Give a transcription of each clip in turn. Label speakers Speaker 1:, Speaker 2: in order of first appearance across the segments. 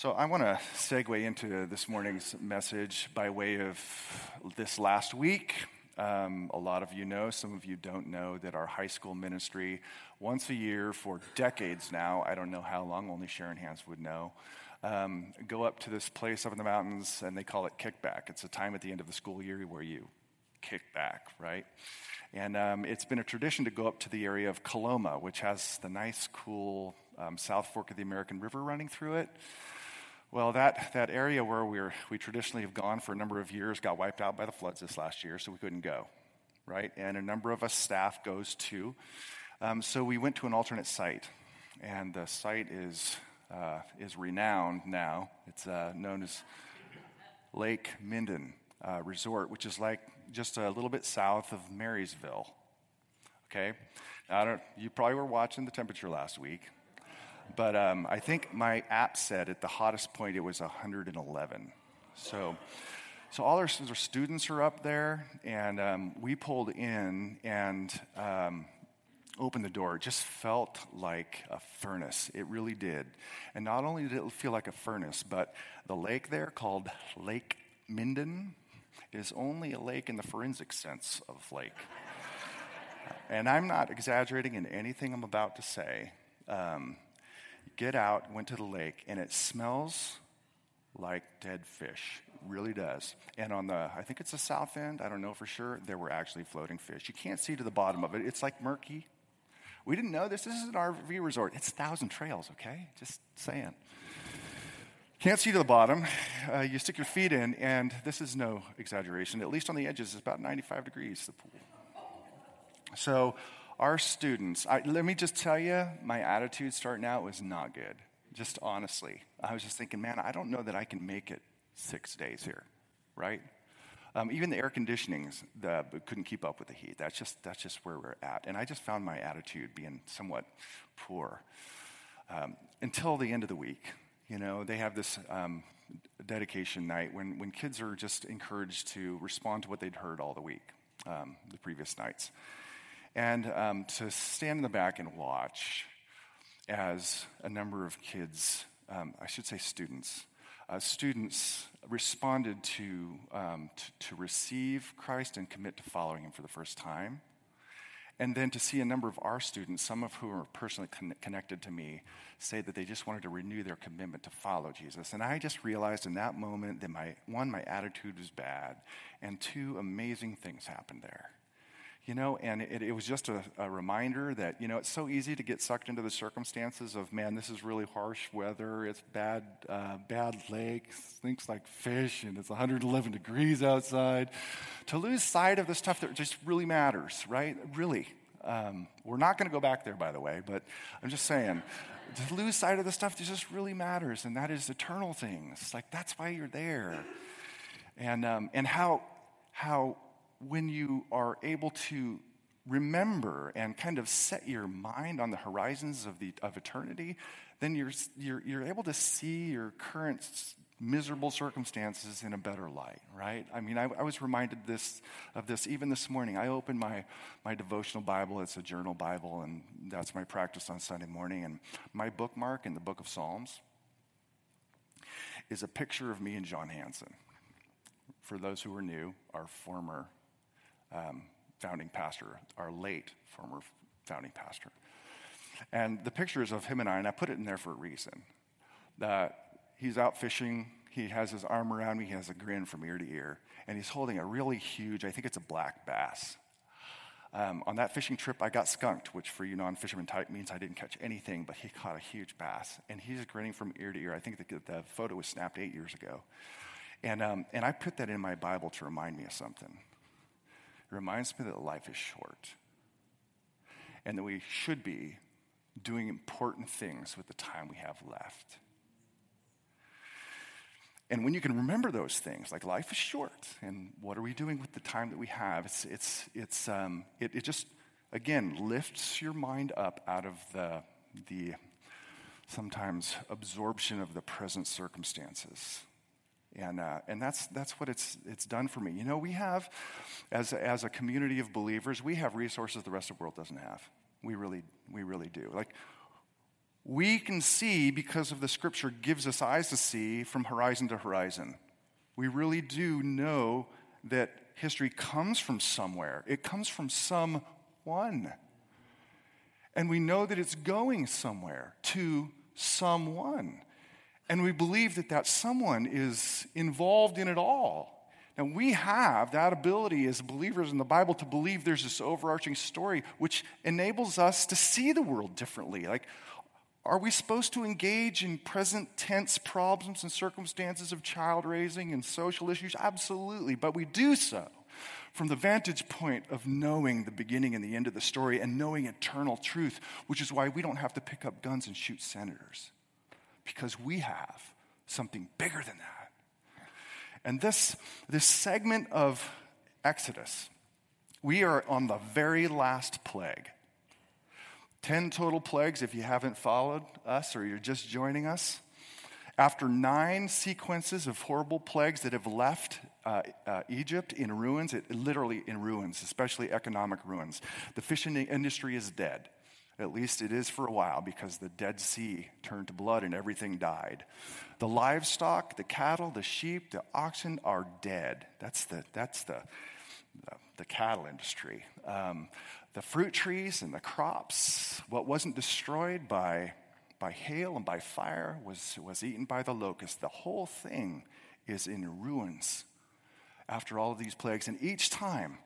Speaker 1: So, I want to segue into this morning's message by way of this last week. Um, a lot of you know, some of you don't know, that our high school ministry, once a year for decades now, I don't know how long, only Sharon Hans would know, um, go up to this place up in the mountains and they call it kickback. It's a time at the end of the school year where you kick back, right? And um, it's been a tradition to go up to the area of Coloma, which has the nice, cool um, South Fork of the American River running through it. Well, that, that area where we're, we traditionally have gone for a number of years got wiped out by the floods this last year, so we couldn't go, right? And a number of us staff goes too. Um, so we went to an alternate site, and the site is, uh, is renowned now. It's uh, known as Lake Minden uh, Resort, which is like just a little bit south of Marysville. Okay? I don't, you probably were watching the temperature last week. But um, I think my app said at the hottest point it was 111. So, so all our, our students are up there, and um, we pulled in and um, opened the door. It just felt like a furnace. It really did. And not only did it feel like a furnace, but the lake there called Lake Minden is only a lake in the forensic sense of lake. and I'm not exaggerating in anything I'm about to say. Um, get out, went to the lake, and it smells like dead fish. Really does. And on the, I think it's the south end, I don't know for sure, there were actually floating fish. You can't see to the bottom of it, it's like murky. We didn't know this. This is an RV resort. It's Thousand Trails, okay? Just saying. Can't see to the bottom. Uh, you stick your feet in, and this is no exaggeration. At least on the edges, it's about 95 degrees, the pool. So our students, I, let me just tell you, my attitude starting out was not good. Just honestly. I was just thinking, man, I don't know that I can make it six days here, right? Um, even the air conditionings the, couldn't keep up with the heat. That's just, that's just where we're at. And I just found my attitude being somewhat poor um, until the end of the week. You know, they have this um, dedication night when, when kids are just encouraged to respond to what they'd heard all the week, um, the previous nights and um, to stand in the back and watch as a number of kids, um, I should say students, uh, students responded to, um, to, to receive Christ and commit to following Him for the first time. And then to see a number of our students, some of whom are personally con- connected to me, say that they just wanted to renew their commitment to follow Jesus. And I just realized in that moment that my one, my attitude was bad, and two, amazing things happened there. You know, and it, it was just a, a, reminder that, you know, it's so easy to get sucked into the circumstances of, man, this is really harsh weather, it's bad, uh, bad lakes, things like fish, and it's 111 degrees outside. To lose sight of the stuff that just really matters, right? Really. Um, we're not going to go back there, by the way, but I'm just saying, to lose sight of the stuff that just really matters, and that is eternal things. Like, that's why you're there. And, um, and how, how when you are able to remember and kind of set your mind on the horizons of, the, of eternity, then you're, you're, you're able to see your current miserable circumstances in a better light, right? I mean, I, I, was reminded this, of this even this morning. I opened my, my devotional Bible, it's a journal Bible, and that's my practice on Sunday morning. And my bookmark in the book of Psalms is a picture of me and John Hanson. For those who are new, our former um, founding pastor, our late former founding pastor. And the pictures of him and I, and I put it in there for a reason. That he's out fishing, he has his arm around me, he has a grin from ear to ear, and he's holding a really huge, I think it's a black bass. Um, on that fishing trip, I got skunked, which for you non fisherman type means I didn't catch anything, but he caught a huge bass. And he's grinning from ear to ear. I think the, the photo was snapped eight years ago. And, um, and I put that in my Bible to remind me of something. It reminds me that life is short and that we should be doing important things with the time we have left. And when you can remember those things, like life is short, and what are we doing with the time that we have? It's, it's, it's, um, it, it just, again, lifts your mind up out of the, the sometimes absorption of the present circumstances and, uh, and that's, that's what it's, it's done for me. You know, we have, as, as a community of believers, we have resources the rest of the world doesn't have. We really, we really do. Like, we can see because of the scripture gives us eyes to see from horizon to horizon. We really do know that history comes from somewhere, it comes from someone. And we know that it's going somewhere to someone. And we believe that that someone is involved in it all. Now, we have that ability as believers in the Bible to believe there's this overarching story which enables us to see the world differently. Like, are we supposed to engage in present tense problems and circumstances of child raising and social issues? Absolutely, but we do so from the vantage point of knowing the beginning and the end of the story and knowing eternal truth, which is why we don't have to pick up guns and shoot senators, because we have something bigger than that. And this, this segment of Exodus, we are on the very last plague. 10 total plagues if you haven't followed us or you're just joining us. After nine sequences of horrible plagues that have left uh, uh, Egypt in ruins, it, literally in ruins, especially economic ruins, the fishing industry is dead. At least it is for a while because the Dead Sea turned to blood and everything died. The livestock, the cattle, the sheep, the oxen are dead. That's the, that's the, the, the cattle industry. Um, the fruit trees and the crops, what wasn't destroyed by, by hail and by fire was, was eaten by the locust. The whole thing is in ruins after all of these plagues. And each time,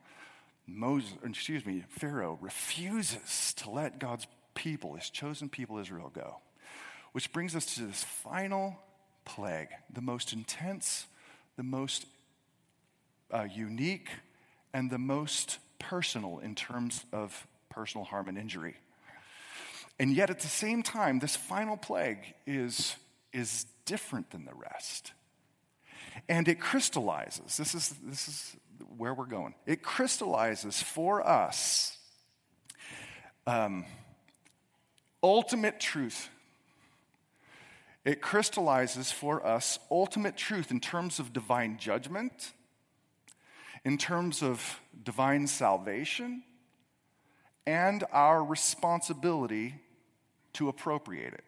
Speaker 1: Moses, excuse me, Pharaoh refuses to let God's people, his chosen people Israel, go. Which brings us to this final plague, the most intense, the most uh, unique, and the most personal in terms of personal harm and injury. And yet, at the same time, this final plague is, is different than the rest. And it crystallizes. This is, this is where we're going. It crystallizes for us um, ultimate truth. It crystallizes for us ultimate truth in terms of divine judgment in terms of divine salvation and our responsibility to appropriate it.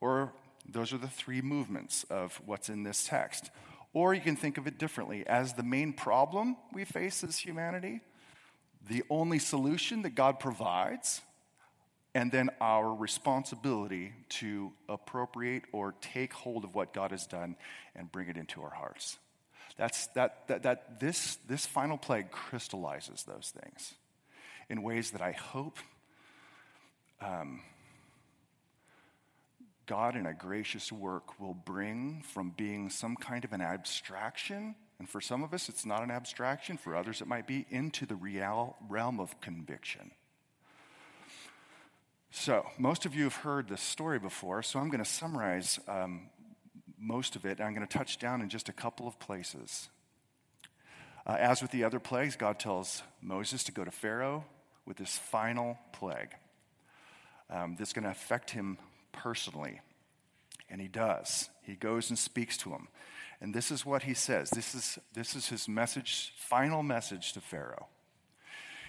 Speaker 1: Or those are the three movements of what's in this text. Or you can think of it differently as the main problem we face as humanity, the only solution that God provides, and then our responsibility to appropriate or take hold of what God has done and bring it into our hearts. That's, that, that, that this, this final plague crystallizes those things in ways that I hope um, God, in a gracious work, will bring from being some kind of an abstraction. And for some of us, it's not an abstraction. For others, it might be into the real realm of conviction. So, most of you have heard this story before, so I'm going to summarize um, most of it. I'm going to touch down in just a couple of places. Uh, as with the other plagues, God tells Moses to go to Pharaoh with this final plague um, that's going to affect him personally. And he does. He goes and speaks to him. And this is what he says. This is, this is his message, final message to Pharaoh.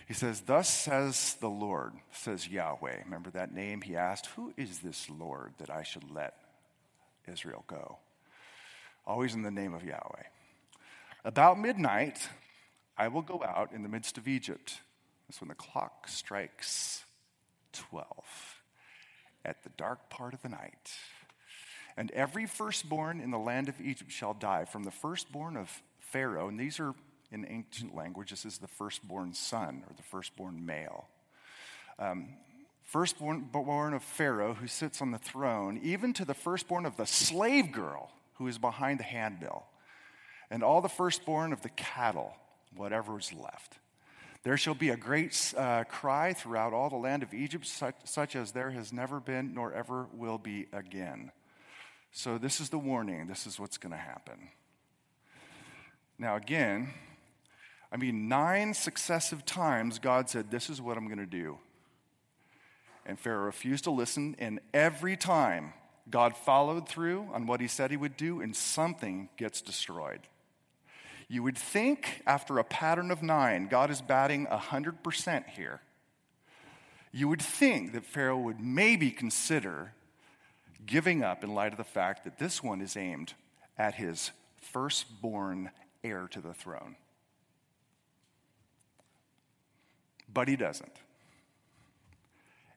Speaker 1: He says, Thus says the Lord, says Yahweh. Remember that name? He asked, Who is this Lord that I should let Israel go. Always in the name of Yahweh. About midnight, I will go out in the midst of Egypt. That's when the clock strikes 12 at the dark part of the night. And every firstborn in the land of Egypt shall die, from the firstborn of Pharaoh, and these are in ancient language, this is the firstborn son or the firstborn male. Um, firstborn born of Pharaoh who sits on the throne, even to the firstborn of the slave girl who is behind the handmill, and all the firstborn of the cattle, whatever is left. There shall be a great uh, cry throughout all the land of Egypt, such, such as there has never been nor ever will be again. So, this is the warning. This is what's going to happen. Now, again, I mean, nine successive times God said, This is what I'm going to do. And Pharaoh refused to listen, and every time God followed through on what he said he would do, and something gets destroyed. You would think, after a pattern of nine, God is batting 100% here. you would think that Pharaoh would maybe consider giving up in light of the fact that this one is aimed at his firstborn heir to the throne. But he doesn't.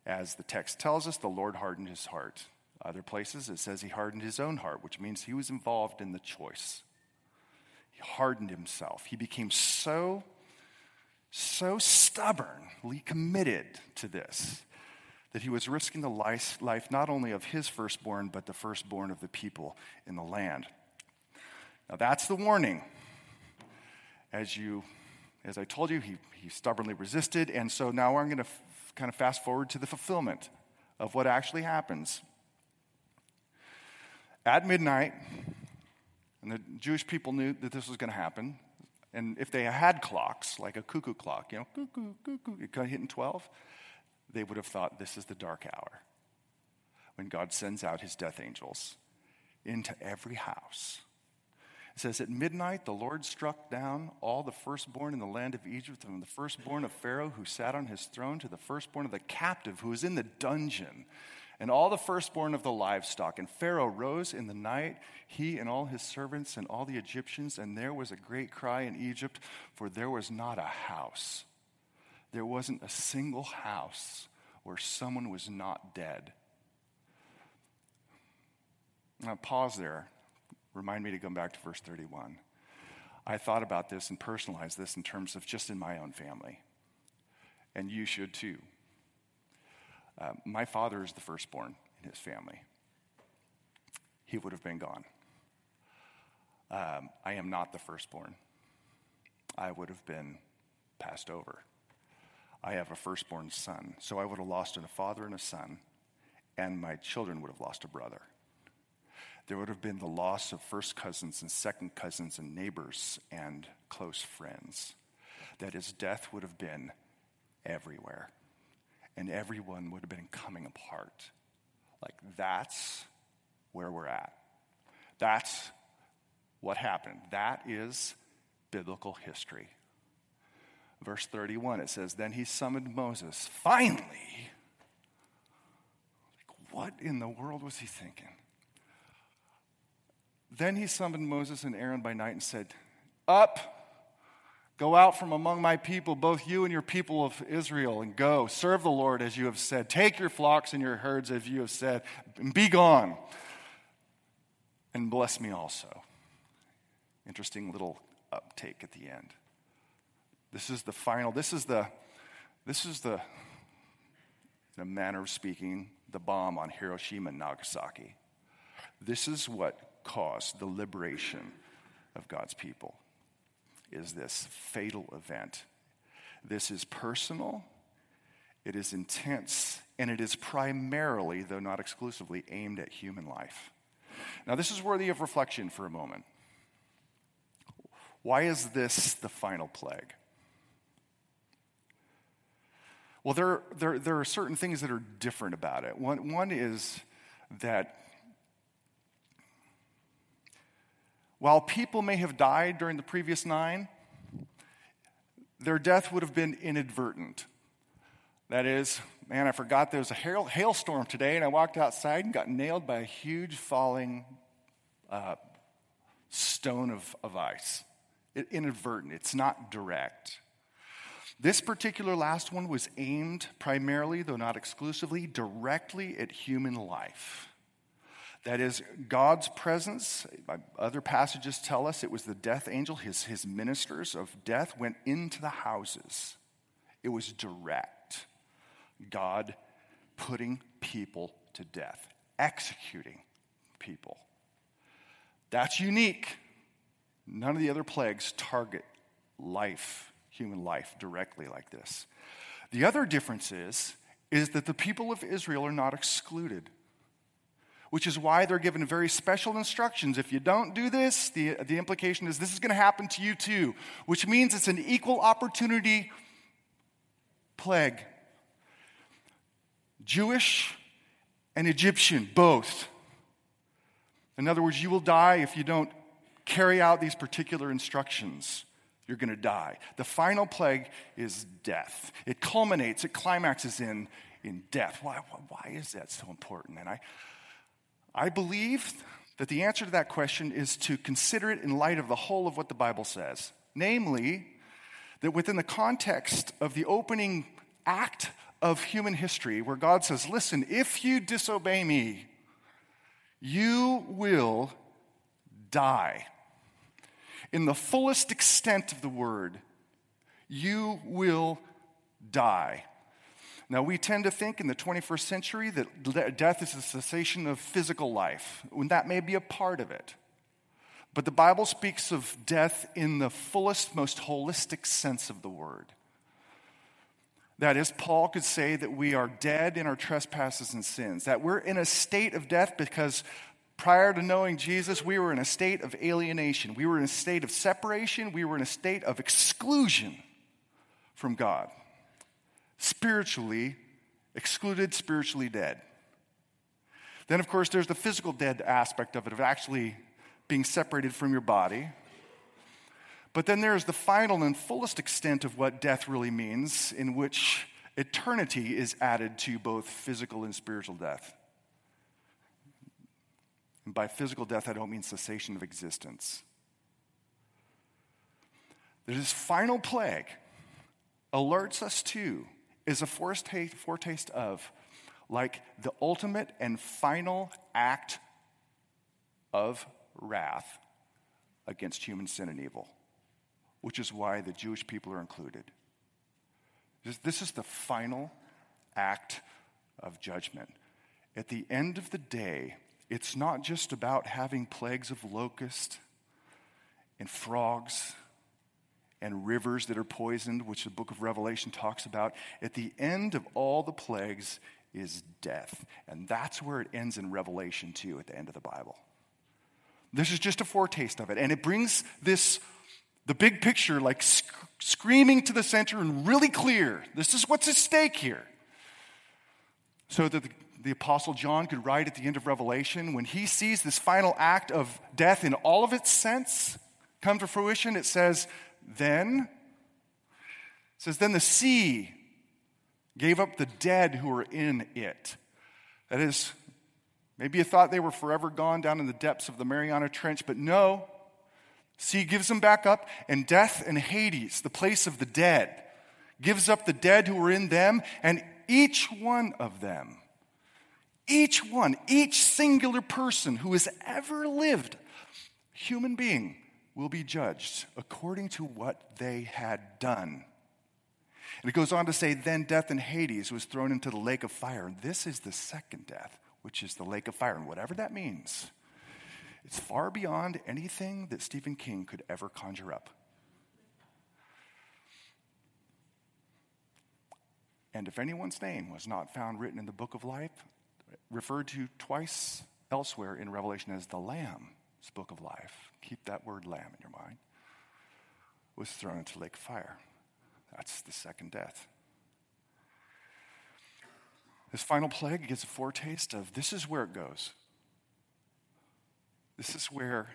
Speaker 1: As the text tells us, the Lord hardened his heart. Other places it says he hardened his own heart, which means he was involved in the choice. Hardened himself. He became so, so stubbornly committed to this that he was risking the life, life not only of his firstborn, but the firstborn of the people in the land. Now that's the warning. As you, as I told you, he, he stubbornly resisted, and so now I'm going to f- kind of fast forward to the fulfillment of what actually happens. At midnight, and the Jewish people knew that this was going to happen. And if they had clocks, like a cuckoo clock, you know, cuckoo, cuckoo, it kind of hitting 12, they would have thought this is the dark hour when God sends out his death angels into every house it says, At midnight, the Lord struck down all the firstborn in the land of Egypt, from the firstborn of Pharaoh who sat on his throne to the firstborn of the captive who was in the dungeon, and all the firstborn of the livestock. And Pharaoh rose in the night, he and all his servants and all the Egyptians, and there was a great cry in Egypt, for there was not a house. There wasn't a single house where someone was not dead. Now, pause there remind me to come back to verse 31. I thought about this and personalized this in terms of just in my own family. And you should too. Uh, my father is the firstborn in his family. He would have been gone. Um, I am not the firstborn. I would have been passed over. I have a firstborn son, so I would have lost a father and a son, and my children would have lost a brother there would have been the loss of first cousins and second cousins and neighbors and close friends. That his death would have been everywhere. And everyone would have been coming apart. Like, that's where we're at. That's what happened. That is biblical history. Verse 31, it says, Then he summoned Moses. Finally! Like, what in the world was he thinking? Then he summoned Moses and Aaron by night and said, Up, go out from among my people, both you and your people of Israel, and go. Serve the Lord as you have said. Take your flocks and your herds as you have said, and be gone. And bless me also. Interesting little uptake at the end. This is the final, this is the, this is the, in a manner of speaking, the bomb on Hiroshima and Nagasaki. This is what caused the liberation of God's people is this fatal event. This is personal, it is intense, and it is primarily, though not exclusively, aimed at human life. Now, this is worthy of reflection for a moment. Why is this the final plague? Well, there, there, there are certain things that are different about it. One, one is that While people may have died during the previous nine, their death would have been inadvertent. That is, man, I forgot there was a hail, hailstorm today, and I walked outside and got nailed by a huge falling uh, stone of, of ice. It, inadvertent, it's not direct. This particular last one was aimed primarily, though not exclusively, directly at human life. That is, God's presence, other passages tell us it was the death angel, his, his ministers of death went into the houses. It was direct. God putting people to death, executing people. That's unique. None of the other plagues target life, human life, directly like this. The other difference is, is that the people of Israel are not excluded which is why they're given very special instructions. If you don't do this, the, the implication is this is going to happen to you too, which means it's an equal opportunity plague. Jewish and Egyptian, both. In other words, you will die if you don't carry out these particular instructions. You're going to die. The final plague is death. It culminates, it climaxes in, in death. Why, why is that so important? And I, I believe that the answer to that question is to consider it in light of the whole of what the Bible says. Namely, that within the context of the opening act of human history, where God says, Listen, if you disobey me, you will die. In the fullest extent of the word, you will die. Now, we tend to think in the 21st century that death is a cessation of physical life, and that may be a part of it. But the Bible speaks of death in the fullest, most holistic sense of the word. That is, Paul could say that we are dead in our trespasses and sins, that we're in a state of death because prior to knowing Jesus, we were in a state of alienation. We were in a state of separation. We were in a state of exclusion from God. Spiritually excluded, spiritually dead. Then, of course, there's the physical dead aspect of it, of actually being separated from your body. But then there's the final and fullest extent of what death really means, in which eternity is added to both physical and spiritual death. And by physical death, I don't mean cessation of existence. There's this final plague alerts us to is a foretaste of like the ultimate and final act of wrath against human sin and evil, which is why the Jewish people are included. This is the final act of judgment. At the end of the day, it's not just about having plagues of locusts and frogs and rivers that are poisoned, which the book of Revelation talks about. At the end of all the plagues is death. And that's where it ends in Revelation 2 at the end of the Bible. This is just a foretaste of it. And it brings this, the big picture, like sc- screaming to the center and really clear. This is what's at stake here. So that the, the Apostle John could write at the end of Revelation, when he sees this final act of death in all of its sense come to fruition, it says, then, says, then the sea gave up the dead who were in it. That is, maybe you thought they were forever gone down in the depths of the Mariana Trench, but no. Sea gives them back up, and death and Hades, the place of the dead, gives up the dead who were in them, and each one of them, each one, each singular person who has ever lived, human being, will be judged according to what they had done. And it goes on to say, then death and Hades was thrown into the lake of fire. And this is the second death, which is the lake of fire. And whatever that means, it's far beyond anything that Stephen King could ever conjure up. And if anyone's name was not found written in the book of life, referred to twice elsewhere in Revelation as the Lamb's book of life, keep that word lamb in your mind, was thrown into lake fire. That's the second death. This final plague gives a foretaste of this is where it goes. This is where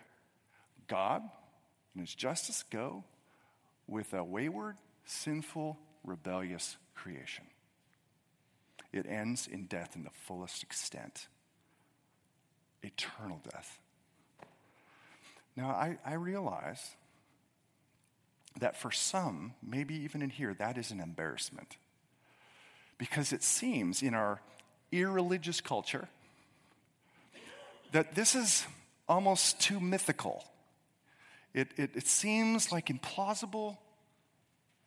Speaker 1: God and his justice go with a wayward, sinful, rebellious creation. It ends in death in the fullest extent eternal death. Now, I, I realize that for some, maybe even in here, that is an embarrassment. Because it seems in our irreligious culture that this is almost too mythical. It, it, it seems like implausible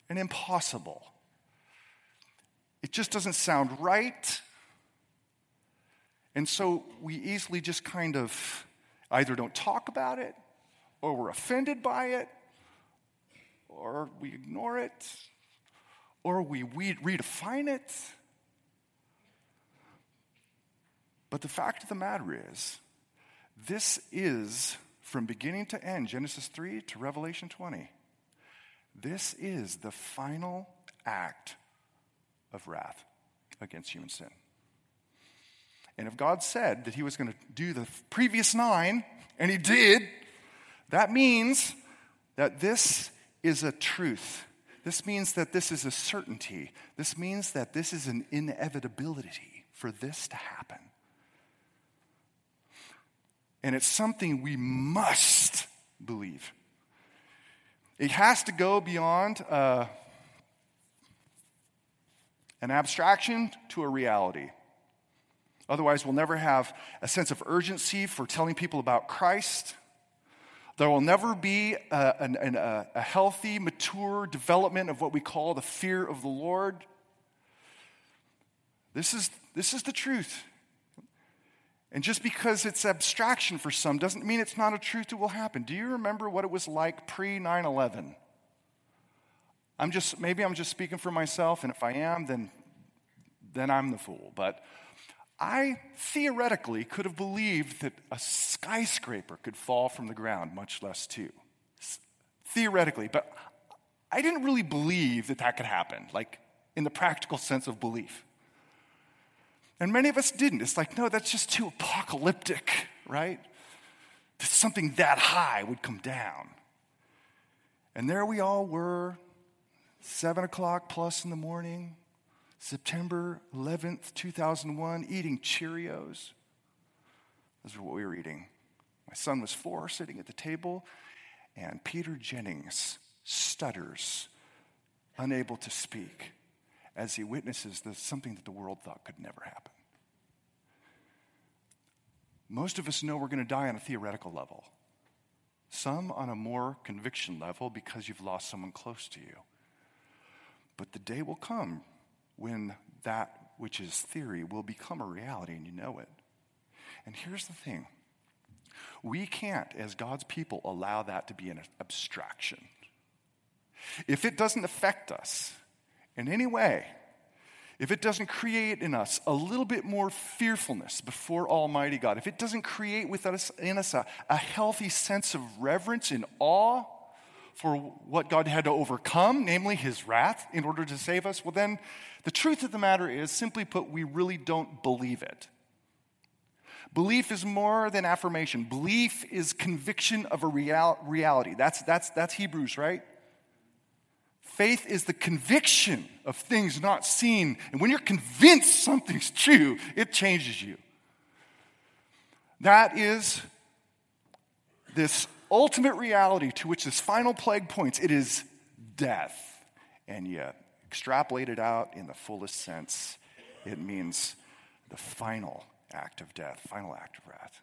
Speaker 1: and impossible. It just doesn't sound right. And so we easily just kind of either don't talk about it or we're offended by it, or we ignore it, or we redefine it. But the fact of the matter is, this is from beginning to end, Genesis 3 to Revelation 20. This is the final act of wrath against human sin. And if God said that He was going to do the previous nine, and He did, that means that this is a truth This means that this is a certainty. This means that this is an inevitability for this to happen. And it's something we must believe. It has to go beyond uh, an abstraction to a reality. Otherwise, we'll never have a sense of urgency for telling people about Christ. There will never be a, a, healthy, mature development of what we call the fear of the Lord. This is, this is the truth. And just because it's abstraction for some doesn't mean it's not a truth that will happen. Do you remember what it was like pre 9 11? I'm just, maybe I'm just speaking for myself, and if I am, then, then I'm the fool. But I theoretically could have believed that a skyscraper could fall from the ground, much less two. Theoretically, but I didn't really believe that that could happen, like in the practical sense of belief. And many of us didn't. It's like, no, that's just too apocalyptic, right? That something that high would come down. And there we all were, seven o'clock plus in the morning, September 11th, 2001, eating Cheerios. This is what we were eating. My son was four, sitting at the table, and Peter Jennings stutters, unable to speak, as he witnesses something that the world thought could never happen. Most of us know we're going to die on a theoretical level, some on a more conviction level because you've lost someone close to you. But the day will come when that which is theory will become a reality and you know it. And here's the thing we can't, as God's people, allow that to be an abstraction. If it doesn't affect us in any way, if it doesn't create in us a little bit more fearfulness before Almighty God, if it doesn't create within us, in us a, a healthy sense of reverence and awe for what God had to overcome, namely his wrath, in order to save us, well, then the truth of the matter is, simply put, we really don't believe it. Belief is more than affirmation. Belief is conviction of a real, reality. That's, that's, that's Hebrews, right? Faith is the conviction of things not seen. And when you're convinced something's true, it changes you. That is this ultimate reality to which this final plague points. It is death. And yet, extrapolate it out in the fullest sense, it means the final act of death, final act of wrath.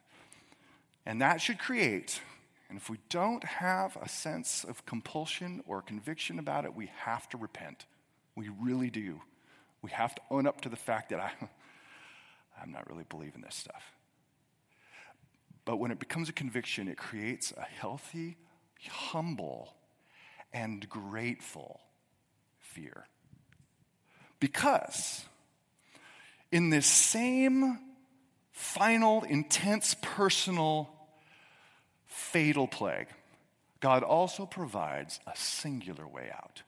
Speaker 1: And that should create, and if we don't have a sense of compulsion or conviction about it, we have to repent. We really do. We have to own up to the fact that I, I'm not really believing this stuff. But when it becomes a conviction, it creates a healthy, humble, and grateful fear. Because in this same final, intense, personal, fatal plague, God also provides a singular way out.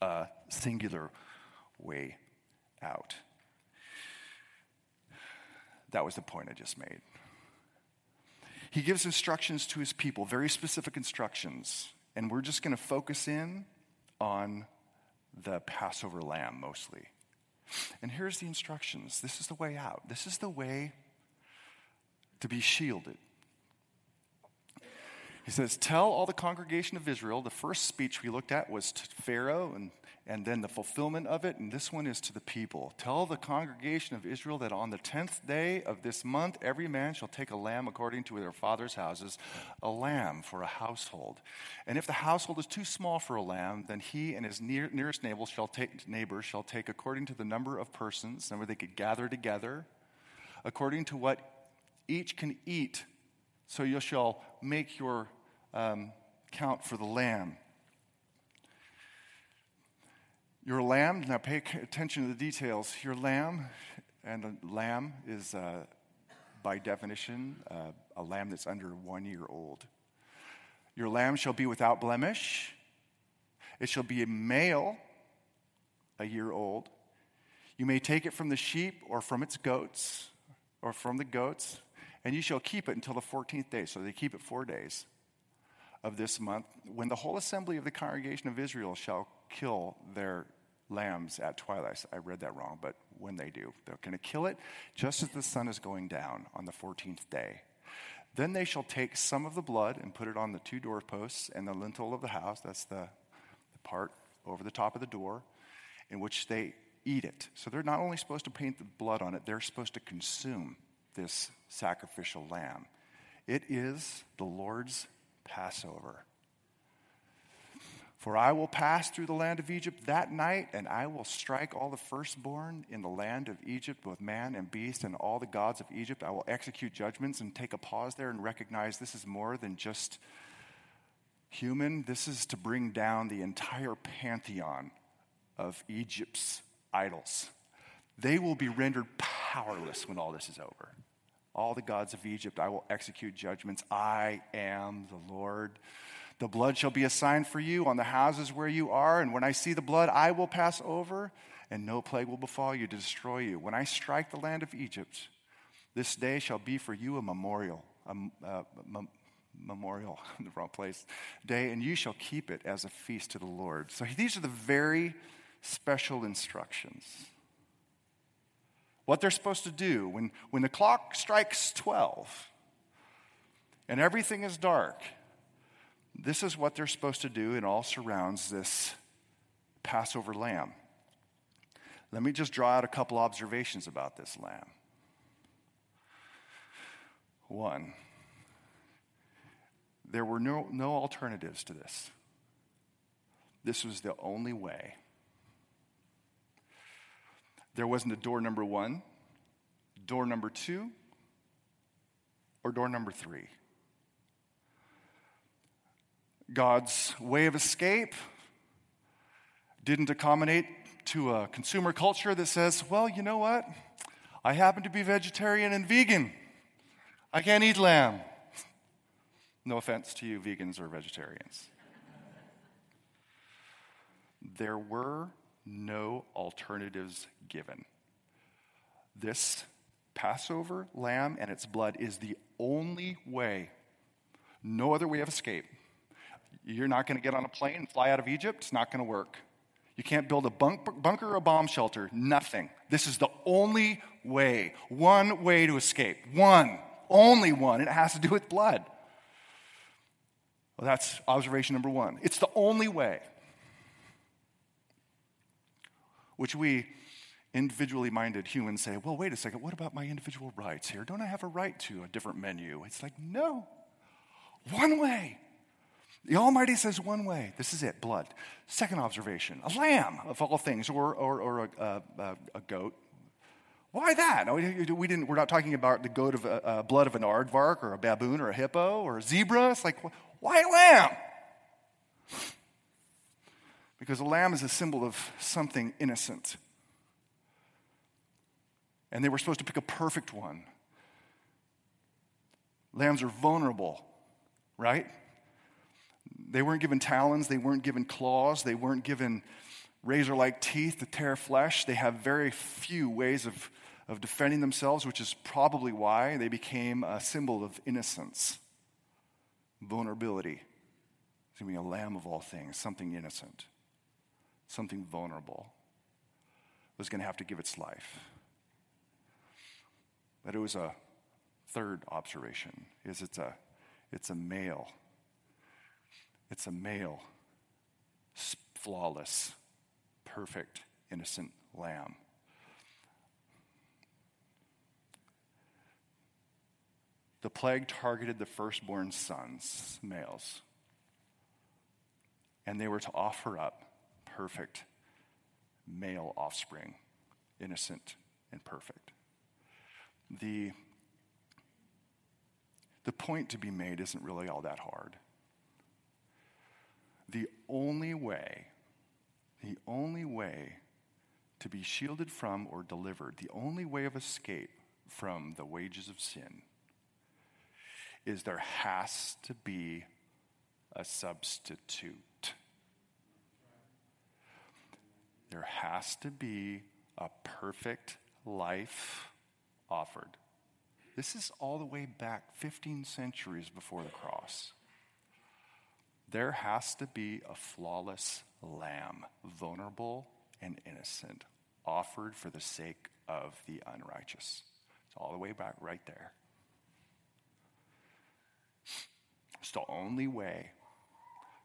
Speaker 1: A singular way out. That was the point I just made. He gives instructions to his people, very specific instructions, and we're just going to focus in on the Passover lamb mostly. And here's the instructions this is the way out, this is the way to be shielded. He says, Tell all the congregation of Israel. The first speech we looked at was to Pharaoh and and then the fulfillment of it, and this one is to the people. Tell the congregation of Israel that on the tenth day of this month, every man shall take a lamb according to their father's houses, a lamb for a household. And if the household is too small for a lamb, then he and his near, nearest neighbor shall take, neighbor shall take according to the number of persons, where they could gather together, according to what each can eat. So you shall make your um, count for the lamb. Your lamb, now pay attention to the details. Your lamb, and a lamb is uh, by definition uh, a lamb that's under one year old. Your lamb shall be without blemish. It shall be a male, a year old. You may take it from the sheep or from its goats, or from the goats, and you shall keep it until the 14th day. So they keep it four days of this month, when the whole assembly of the congregation of Israel shall kill their lambs at twilight. I read that wrong, but when they do, they're going to kill it just as the sun is going down on the 14th day. Then they shall take some of the blood and put it on the two doorposts and the lintel of the house. That's the, the part over the top of the door in which they eat it. So they're not only supposed to paint the blood on it, they're supposed to consume this sacrificial lamb. It is the Lord's Passover. For I will pass through the land of Egypt that night, and I will strike all the firstborn in the land of Egypt, both man and beast, and all the gods of Egypt. I will execute judgments and take a pause there and recognize this is more than just human. This is to bring down the entire pantheon of Egypt's idols. They will be rendered powerless when all this is over. All the gods of Egypt, I will execute judgments. I am the Lord. The blood shall be a sign for you on the houses where you are, and when I see the blood, I will pass over, and no plague will befall you to destroy you. When I strike the land of Egypt, this day shall be for you a memorial, a, a uh, memorial, in the wrong place, day, and you shall keep it as a feast to the Lord. So these are the very special instructions. What they're supposed to do when, when the clock strikes 12 and everything is dark this is what they're supposed to do, and all surrounds this Passover lamb. Let me just draw out a couple observations about this lamb. One, there were no, no alternatives to this. This was the only way. There wasn't a door number one, door number two, or door number three. God's way of escape didn't accommodate to a consumer culture that says, well, you know what? I happen to be vegetarian and vegan. I can't eat lamb. No offense to you, vegans or vegetarians. there were no alternatives given. This Passover lamb and its blood is the only way, no other way of escape you're not going to get on a plane and fly out of Egypt. It's not going to work. You can't build a bunk- bunker or a bomb shelter. Nothing. This is the only way, one way to escape. One, only one. It has to do with blood. Well, that's observation number one. It's the only way. Which we individually minded humans say, well, wait a second, what about my individual rights here? Don't I have a right to a different menu? It's like, no, one way. The Almighty says one way. This is it blood. Second observation a lamb, of all things, or, or, or a, a, a goat. Why that? We didn't, we're not talking about the goat of uh, uh, blood of an aardvark or a baboon or a hippo or a zebra. It's like, why a lamb? Because a lamb is a symbol of something innocent. And they were supposed to pick a perfect one. Lambs are vulnerable, right? They weren't given talons, they weren't given claws, they weren't given razor like teeth to tear flesh. They have very few ways of, of defending themselves, which is probably why they became a symbol of innocence, vulnerability. It's going to be a lamb of all things, something innocent, something vulnerable, was going to have to give its life. But it was a third observation is it's a it's a male it's a male, flawless, perfect, innocent lamb. The plague targeted the firstborn sons, males, and they were to offer up perfect male offspring, innocent and perfect. The, the point to be made isn't really all that hard the only way, the only way to be shielded from or delivered, the only way of escape from the wages of sin is there has to be a substitute. There has to be a perfect life offered. This is all the way back 15 centuries before the cross. there has to be a flawless lamb, vulnerable and innocent, offered for the sake of the unrighteous. It's all the way back right there. It's the only way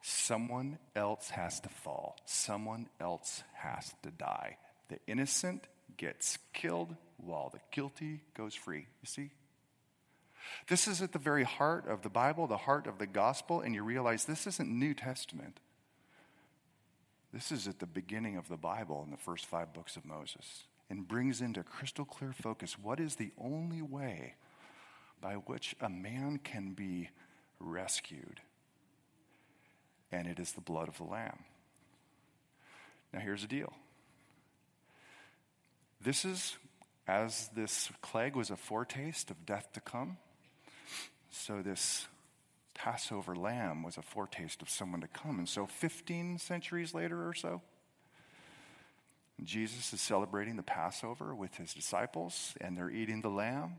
Speaker 1: someone else has to fall, someone else has to die. The innocent gets killed while the guilty goes free. You see? This is at the very heart of the Bible, the heart of the gospel, and you realize this isn't New Testament. This is at the beginning of the Bible in the first five books of Moses and brings into crystal clear focus what is the only way by which a man can be rescued. And it is the blood of the Lamb. Now, here's the deal this is, as this plague was a foretaste of death to come, so this Passover lamb was a foretaste of someone to come. And so, 15 centuries later or so, Jesus is celebrating the Passover with his disciples, and they're eating the lamb,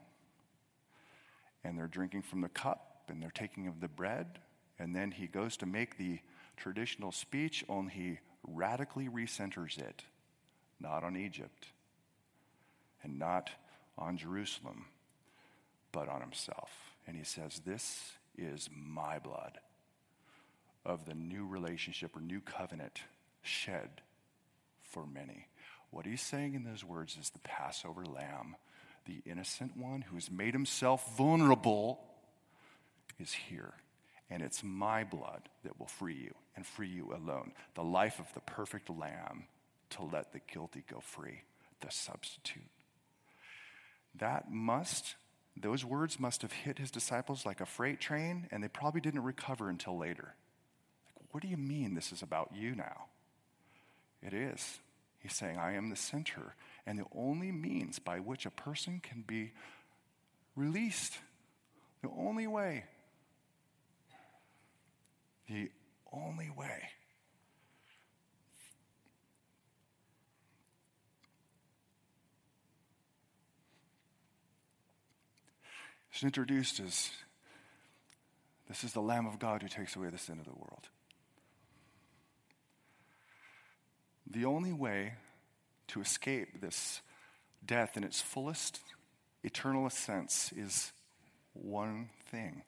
Speaker 1: and they're drinking from the cup, and they're taking of the bread. And then he goes to make the traditional speech, only he radically recenters it, not on Egypt, and not on Jerusalem, but on himself. And he says, This is my blood of the new relationship or new covenant shed for many. What he's saying in those words is the Passover lamb, the innocent one who has made himself vulnerable, is here. And it's my blood that will free you and free you alone. The life of the perfect lamb to let the guilty go free, the substitute. That must those words must have hit his disciples like a freight train, and they probably didn't recover until later. Like, what do you mean this is about you now? It is. He's saying, I am the center, and the only means by which a person can be released, the only way, the only way It's introduced as this is the Lamb of God who takes away the sin of the world. The only way to escape this death in its fullest, eternal sense is one thing.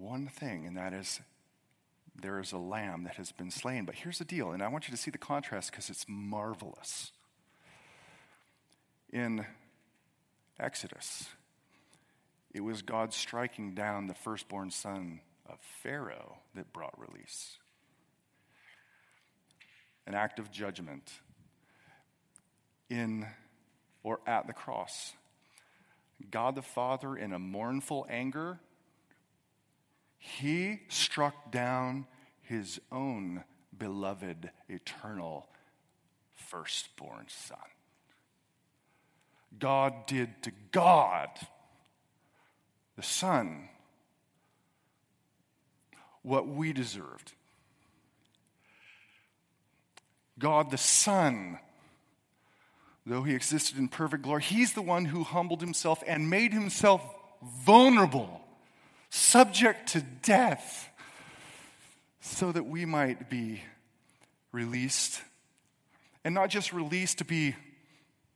Speaker 1: One thing, and that is there is a lamb that has been slain. But here's the deal, and I want you to see the contrast because it's marvelous. In Exodus, it was God striking down the firstborn son of Pharaoh that brought release. An act of judgment in or at the cross. God the Father, in a mournful anger, he struck down his own beloved, eternal firstborn son. God did to God the Son, what we deserved. God the Son, though he existed in perfect glory, he's the one who humbled himself and made himself vulnerable, subject to death, so that we might be released. And not just released to be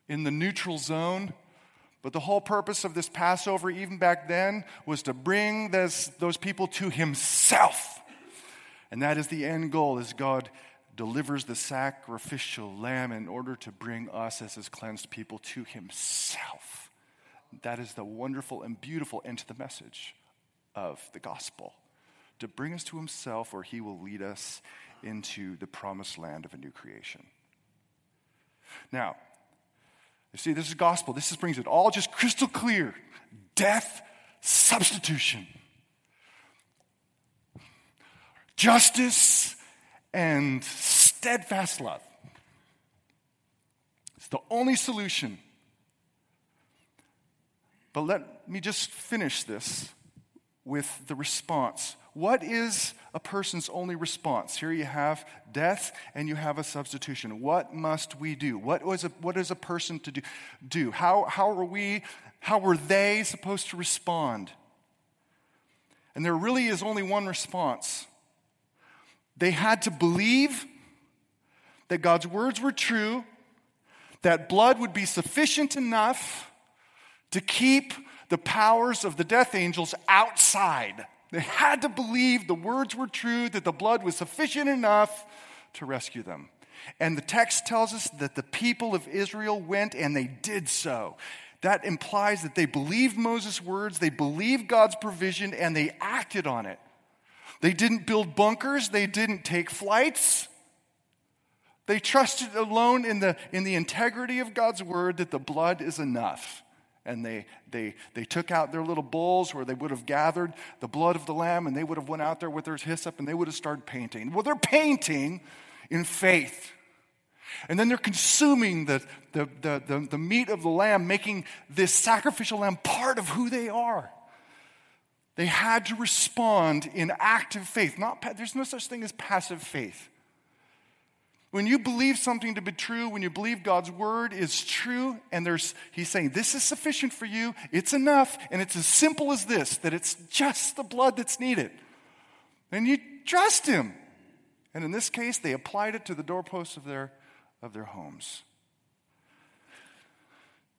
Speaker 1: in the neutral zone, but the whole purpose of this Passover, even back then, was to bring this, those people to Himself. And that is the end goal, as God delivers the sacrificial lamb in order to bring us as His cleansed people to Himself. That is the wonderful and beautiful end to the message of the gospel. To bring us to Himself, where He will lead us into the promised land of a new creation. Now, you see, this is gospel. This brings it all just crystal clear death, substitution, justice, and steadfast love. It's the only solution. But let me just finish this with the response. What is a person's only response? Here you have death and you have a substitution. What must we do? What, was a, what is a person to do? do? How, how are we, how were they supposed to respond? And there really is only one response. They had to believe that God's words were true, that blood would be sufficient enough to keep the powers of the death angels outside. They had to believe the words were true, that the blood was sufficient enough to rescue them. And the text tells us that the people of Israel went and they did so. That implies that they believed Moses' words, they believed God's provision, and they acted on it. They didn't build bunkers, they didn't take flights. They trusted alone in the, in the integrity of God's word that the blood is enough. And they, they, they took out their little bowls where they would have gathered the blood of the lamb and they would have went out there with their hyssop and they would have started painting. Well, they're painting in faith. And then they're consuming the, the, the, the, the meat of the lamb, making this sacrificial lamb part of who they are. They had to respond in active faith. Not, there's no such thing as passive faith. When you believe something to be true, when you believe God's word is true, and there's, he's saying, this is sufficient for you, it's enough, and it's as simple as this that it's just the blood that's needed. And you trust him. And in this case, they applied it to the doorposts of their, of their homes.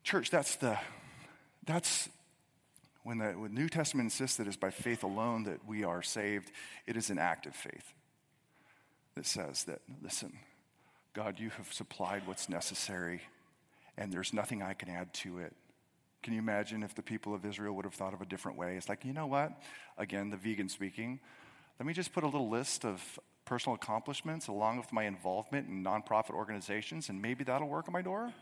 Speaker 1: Church, that's the, that's when the, when New Testament insists that it's by faith alone that we are saved, it is an act of faith that says that, listen, God, you have supplied what's necessary, and there's nothing I can add to it. Can you imagine if the people of Israel would have thought of a different way? It's like, you know what? Again, the vegan speaking. Let me just put a little list of personal accomplishments along with my involvement in nonprofit organizations, and maybe that'll work at my door?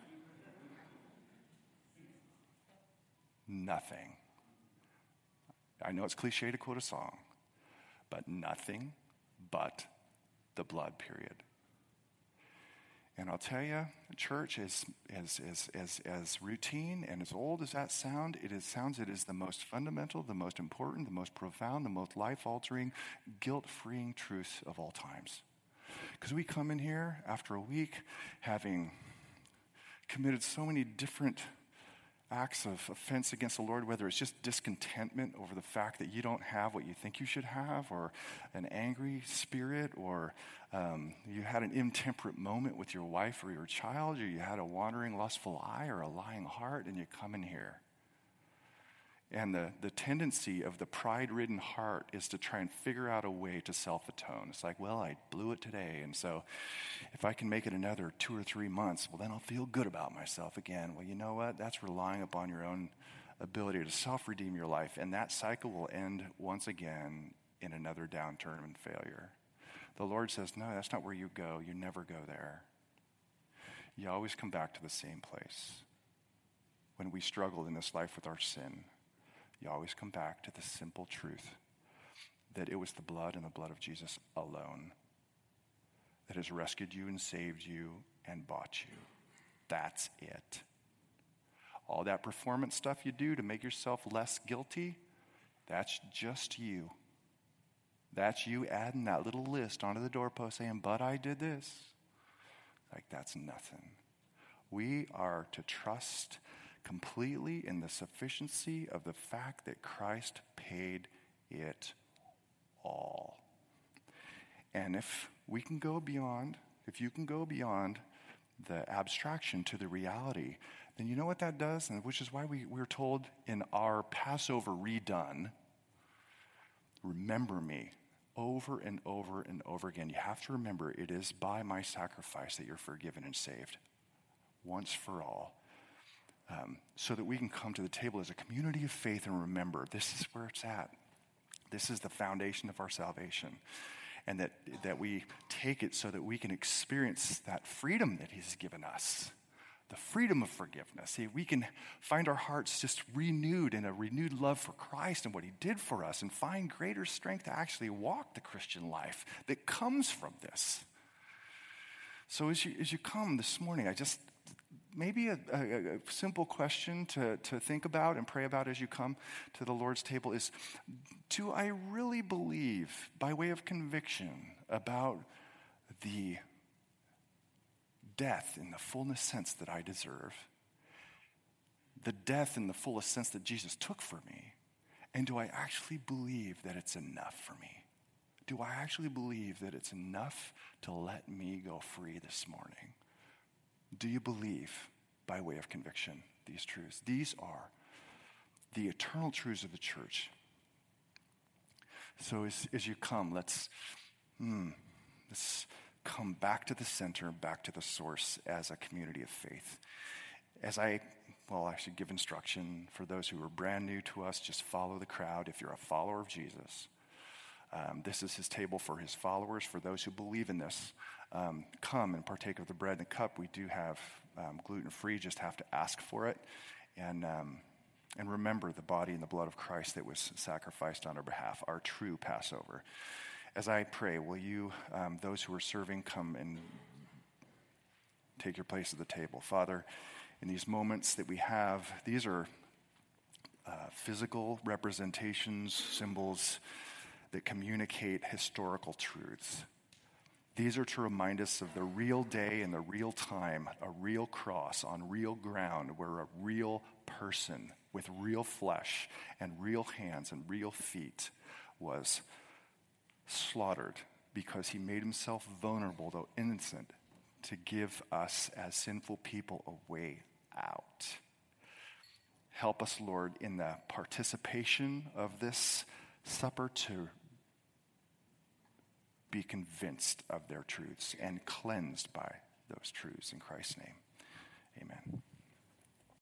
Speaker 1: Nothing. I know it's cliche to quote a song, but nothing but the blood, period. And I'll tell you, church, as, as, as, as, as routine and as old as that sound, it is, sounds it is the most fundamental, the most important, the most profound, the most life altering, guilt freeing truths of all times. Because we come in here after a week having committed so many different acts of offense against the Lord, whether it's just discontentment over the fact that you don't have what you think you should have, or an angry spirit, or um, you had an intemperate moment with your wife or your child, or you had a wandering, lustful eye or a lying heart, and you come in here. And the, the tendency of the pride ridden heart is to try and figure out a way to self atone. It's like, well, I blew it today. And so if I can make it another two or three months, well, then I'll feel good about myself again. Well, you know what? That's relying upon your own ability to self redeem your life. And that cycle will end once again in another downturn and failure. The Lord says, no, that's not where you go. You never go there. You always come back to the same place. When we struggle in this life with our sin, you always come back to the simple truth that it was the blood and the blood of Jesus alone that has rescued you and saved you and bought you. That's it. All that performance stuff you do to make yourself less guilty, that's just you. That's you adding that little list onto the doorpost saying, But I did this. Like, that's nothing. We are to trust completely in the sufficiency of the fact that Christ paid it all. And if we can go beyond, if you can go beyond the abstraction to the reality, then you know what that does? And which is why we, we're told in our Passover redone, remember me over and over and over again. You have to remember it is by my sacrifice that you're forgiven and saved once for all um, so that we can come to the table as a community of faith and remember this is where it's at. This is the foundation of our salvation. And that, that we take it so that we can experience that freedom that He's given us the freedom of forgiveness. See, we can find our hearts just renewed in a renewed love for Christ and what He did for us and find greater strength to actually walk the Christian life that comes from this. So as you, as you come this morning, I just maybe a, a, a, simple question to, to think about and pray about as you come to the Lord's table is Do I really believe, by way of conviction, about the death in the fullness sense that I deserve, the death in the fullest sense that Jesus took for me, And do I actually believe that it's enough for me? Do I actually believe that it's enough to let me go free this morning? Do you believe, by way of conviction, these truths? These are the eternal truths of the church. So as, as you come, let's, hmm, let's come back to the center, back to the source as a community of faith. As I, well, I should give instruction for those who are brand new to us, just follow the crowd. If you're a follower of Jesus, um, this is his table for his followers. For those who believe in this, um, come and partake of the bread and the cup. We do have um, gluten free, just have to ask for it. And, um, and remember the body and the blood of Christ that was sacrificed on our behalf, our true Passover. As I pray, will you, um, those who are serving, come and take your place at the table? Father, in these moments that we have, these are uh, physical representations, symbols that communicate historical truths. These are to remind us of the real day and the real time, a real cross on real ground where a real person with real flesh and real hands and real feet was slaughtered because he made himself vulnerable, though innocent, to give us as sinful people a way out. Help us, Lord, in the participation of this supper to be convinced of their truths and cleansed by those truths in Christ's name. Amen.